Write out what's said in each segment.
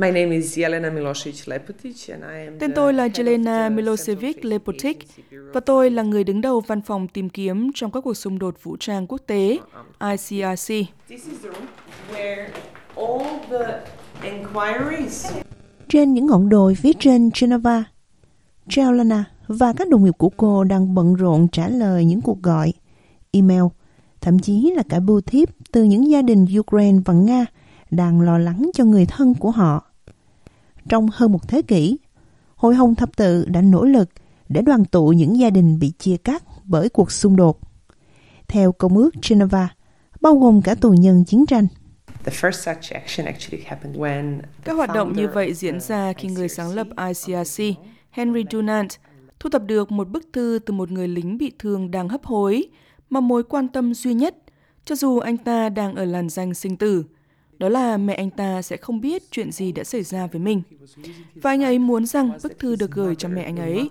My name is Jelena Milosevic Lepotic and I am Tên tôi là Jelena Milosevic Lepotic và tôi là người đứng đầu văn phòng tìm kiếm trong các cuộc xung đột vũ trang quốc tế ICRC. This is the room where all the inquiries Trên những ngọn đồi phía trên Geneva, Jelena và các đồng nghiệp của cô đang bận rộn trả lời những cuộc gọi, email, thậm chí là cả bưu thiếp từ những gia đình Ukraine và Nga đang lo lắng cho người thân của họ. Trong hơn một thế kỷ, Hội Hồng Thập Tự đã nỗ lực để đoàn tụ những gia đình bị chia cắt bởi cuộc xung đột. Theo Công ước Geneva, bao gồm cả tù nhân chiến tranh. Các hoạt động như vậy diễn ra khi người sáng lập ICRC, Henry Dunant, thu thập được một bức thư từ một người lính bị thương đang hấp hối, mà mối quan tâm duy nhất, cho dù anh ta đang ở làn danh sinh tử, đó là mẹ anh ta sẽ không biết chuyện gì đã xảy ra với mình. Và anh ấy muốn rằng bức thư được gửi cho mẹ anh ấy.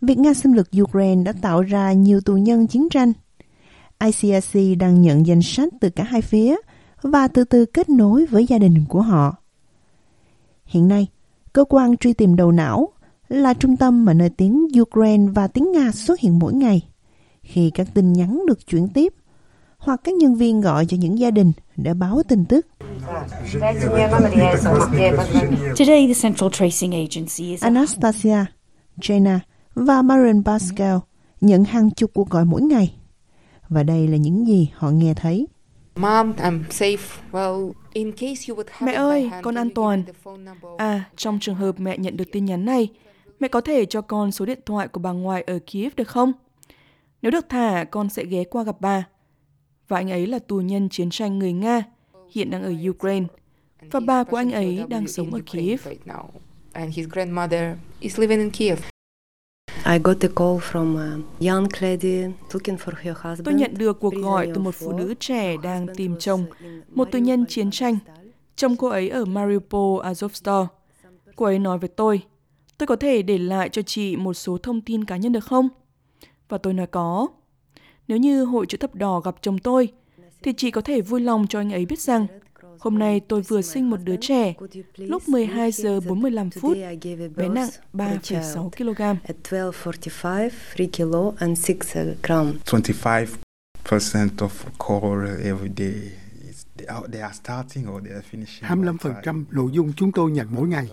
Việc Nga xâm lược Ukraine đã tạo ra nhiều tù nhân chiến tranh. ICRC đang nhận danh sách từ cả hai phía và từ từ kết nối với gia đình của họ. Hiện nay, cơ quan truy tìm đầu não là trung tâm mà nơi tiếng Ukraine và tiếng Nga xuất hiện mỗi ngày. Khi các tin nhắn được chuyển tiếp, hoặc các nhân viên gọi cho những gia đình để báo tin tức. Today, the Central Tracing Agency is Anastasia, Jana và Marion Pascal nhận hàng chục cuộc gọi mỗi ngày. Và đây là những gì họ nghe thấy. Mom, I'm safe. Well, in case you would have Mẹ ơi, con an toàn. À, trong trường hợp mẹ nhận được tin nhắn này, mẹ có thể cho con số điện thoại của bà ngoại ở Kiev được không? Nếu được thả, con sẽ ghé qua gặp bà. Và anh ấy là tù nhân chiến tranh người Nga, hiện đang ở Ukraine. Và bà của anh ấy đang sống ở Kiev. And his grandmother is living in Kiev. I got a call from a young lady looking for her husband. Tôi nhận được cuộc gọi từ một phụ nữ trẻ đang tìm chồng, một tù nhân chiến tranh. Chồng cô ấy ở Mariupol, Azovstal. Cô ấy nói với tôi, tôi có thể để lại cho chị một số thông tin cá nhân được không? Và tôi nói có. Nếu như Hội chữ thập đỏ gặp chồng tôi, thì chị có thể vui lòng cho anh ấy biết rằng Hôm nay tôi vừa sinh một đứa trẻ. Lúc 12 giờ 45 phút, bé nặng 3,6 kg. 25% nội dung chúng tôi nhận mỗi ngày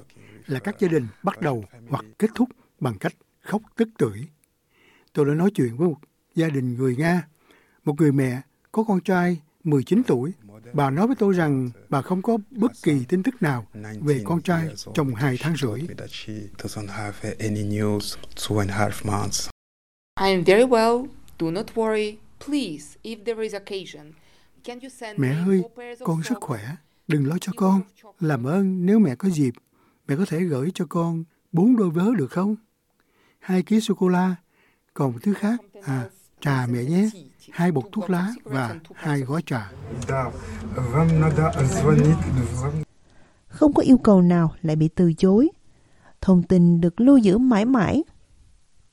là các gia đình bắt đầu hoặc kết thúc bằng cách khóc tức tưởi. Tôi đã nói chuyện với một gia đình người Nga, một người mẹ có con trai 19 tuổi. Bà nói với tôi rằng bà không có bất kỳ tin tức nào về con trai trong hai tháng rưỡi. I am very well. Do not worry. Please, if there is occasion, can you send Mẹ ơi, con rất khỏe. Đừng lo cho con. Làm ơn nếu mẹ có dịp, mẹ có thể gửi cho con bốn đôi vớ được không? Hai ký sô-cô-la, còn một thứ khác, à, trà mẹ nhé hai bột thuốc lá và hai gói trà. Không có yêu cầu nào lại bị từ chối. Thông tin được lưu giữ mãi mãi.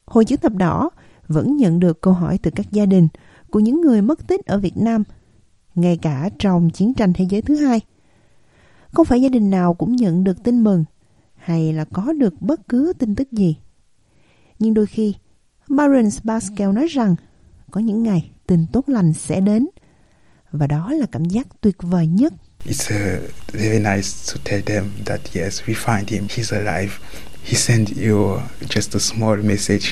Hội chữ thập đỏ vẫn nhận được câu hỏi từ các gia đình của những người mất tích ở Việt Nam, ngay cả trong chiến tranh thế giới thứ hai. Không phải gia đình nào cũng nhận được tin mừng hay là có được bất cứ tin tức gì. Nhưng đôi khi, Marion Pascal nói rằng có những ngày tin tốt lành sẽ đến. Và đó là cảm giác tuyệt vời nhất. It's uh, very nice to tell them that yes, we find him, he's alive. He sent you just a small message.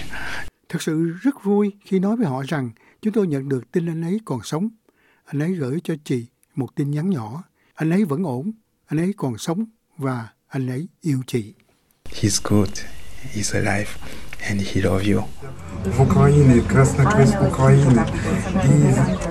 Thật sự rất vui khi nói với họ rằng chúng tôi nhận được tin anh ấy còn sống. Anh ấy gửi cho chị một tin nhắn nhỏ. Anh ấy vẫn ổn, anh ấy còn sống và anh ấy yêu chị. He's good, he's alive and he loves you. в Украине, Красный Крест Украины. И